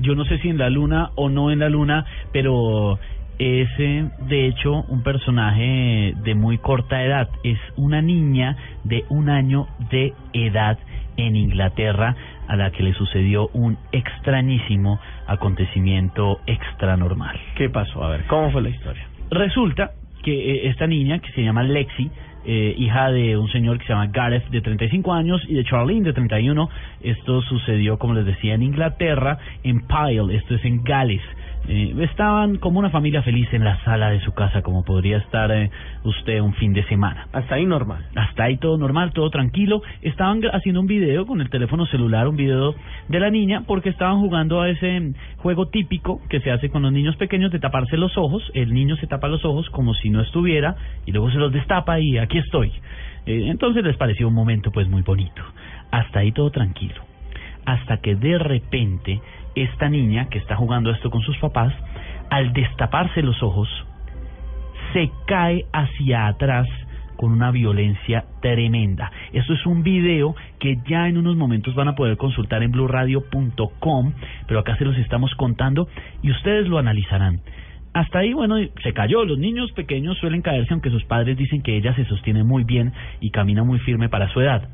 yo no sé si en la luna o no en la luna, pero es eh, de hecho un personaje de muy corta edad. Es una niña de un año de edad en Inglaterra a la que le sucedió un extrañísimo acontecimiento extranormal. ¿Qué pasó? A ver, ¿cómo fue la historia? Resulta que eh, esta niña, que se llama Lexi, eh, hija de un señor que se llama Gareth de 35 años y de Charlene de 31. Esto sucedió, como les decía, en Inglaterra, en Pyle, esto es en Gales. Eh, estaban como una familia feliz en la sala de su casa, como podría estar eh, usted un fin de semana. Hasta ahí normal. Hasta ahí todo normal, todo tranquilo. Estaban haciendo un video con el teléfono celular, un video de la niña, porque estaban jugando a ese juego típico que se hace con los niños pequeños de taparse los ojos. El niño se tapa los ojos como si no estuviera y luego se los destapa y aquí estoy. Eh, entonces les pareció un momento pues muy bonito. Hasta ahí todo tranquilo. Hasta que de repente esta niña que está jugando esto con sus papás, al destaparse los ojos, se cae hacia atrás con una violencia tremenda. Esto es un video que ya en unos momentos van a poder consultar en blurradio.com, pero acá se los estamos contando y ustedes lo analizarán. Hasta ahí, bueno, se cayó. Los niños pequeños suelen caerse, aunque sus padres dicen que ella se sostiene muy bien y camina muy firme para su edad.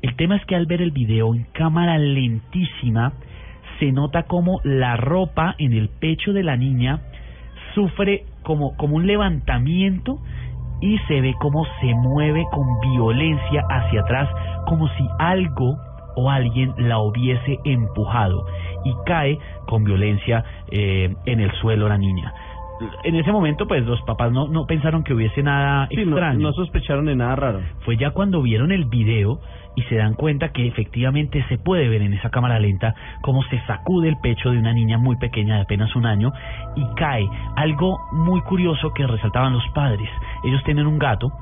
El tema es que al ver el video en cámara lentísima, se nota como la ropa en el pecho de la niña sufre como, como un levantamiento y se ve como se mueve con violencia hacia atrás, como si algo o alguien la hubiese empujado y cae con violencia eh, en el suelo la niña en ese momento, pues los papás no, no pensaron que hubiese nada extraño. No, sospecharon de nada raro. Fue ya cuando vieron el video y se dan cuenta que efectivamente se puede ver en esa cámara lenta cómo se sacude el pecho de una niña muy pequeña de apenas un año y cae. Algo muy curioso que resaltaban los padres. Ellos tienen un gato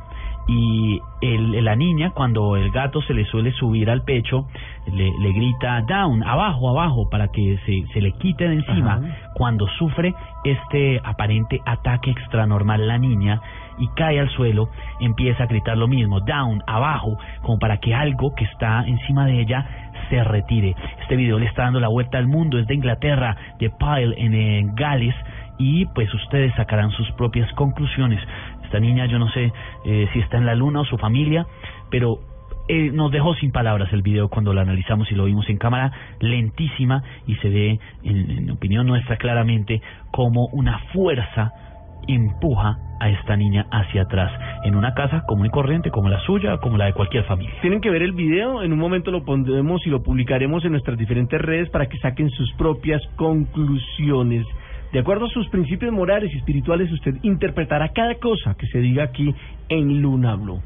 y el, la niña cuando el gato se le suele subir al pecho le, le grita down, abajo, abajo para que se, se le quite de encima cuando sufre este aparente ataque extranormal la niña y cae al suelo empieza a gritar lo mismo down, abajo como para que algo que está encima de ella se retire. Este video le está dando la vuelta al mundo es de Inglaterra de Pyle en, Gales y pues ustedes sacarán sus propias conclusiones. Esta niña, yo no sé eh, si está en la luna o su familia, pero eh, nos dejó sin palabras el video cuando lo analizamos y lo vimos en cámara lentísima y se ve, en, opinión nuestra, claramente como una fuerza empuja a esta niña hacia atrás en una casa común y corriente como la suya, como la de cualquier familia. Tienen que ver el video, en un momento lo pondremos y lo publicaremos en nuestras diferentes redes para que saquen sus propias conclusiones. De acuerdo a sus principios morales y espirituales, usted interpretará cada cosa que se diga aquí en Luna Blue.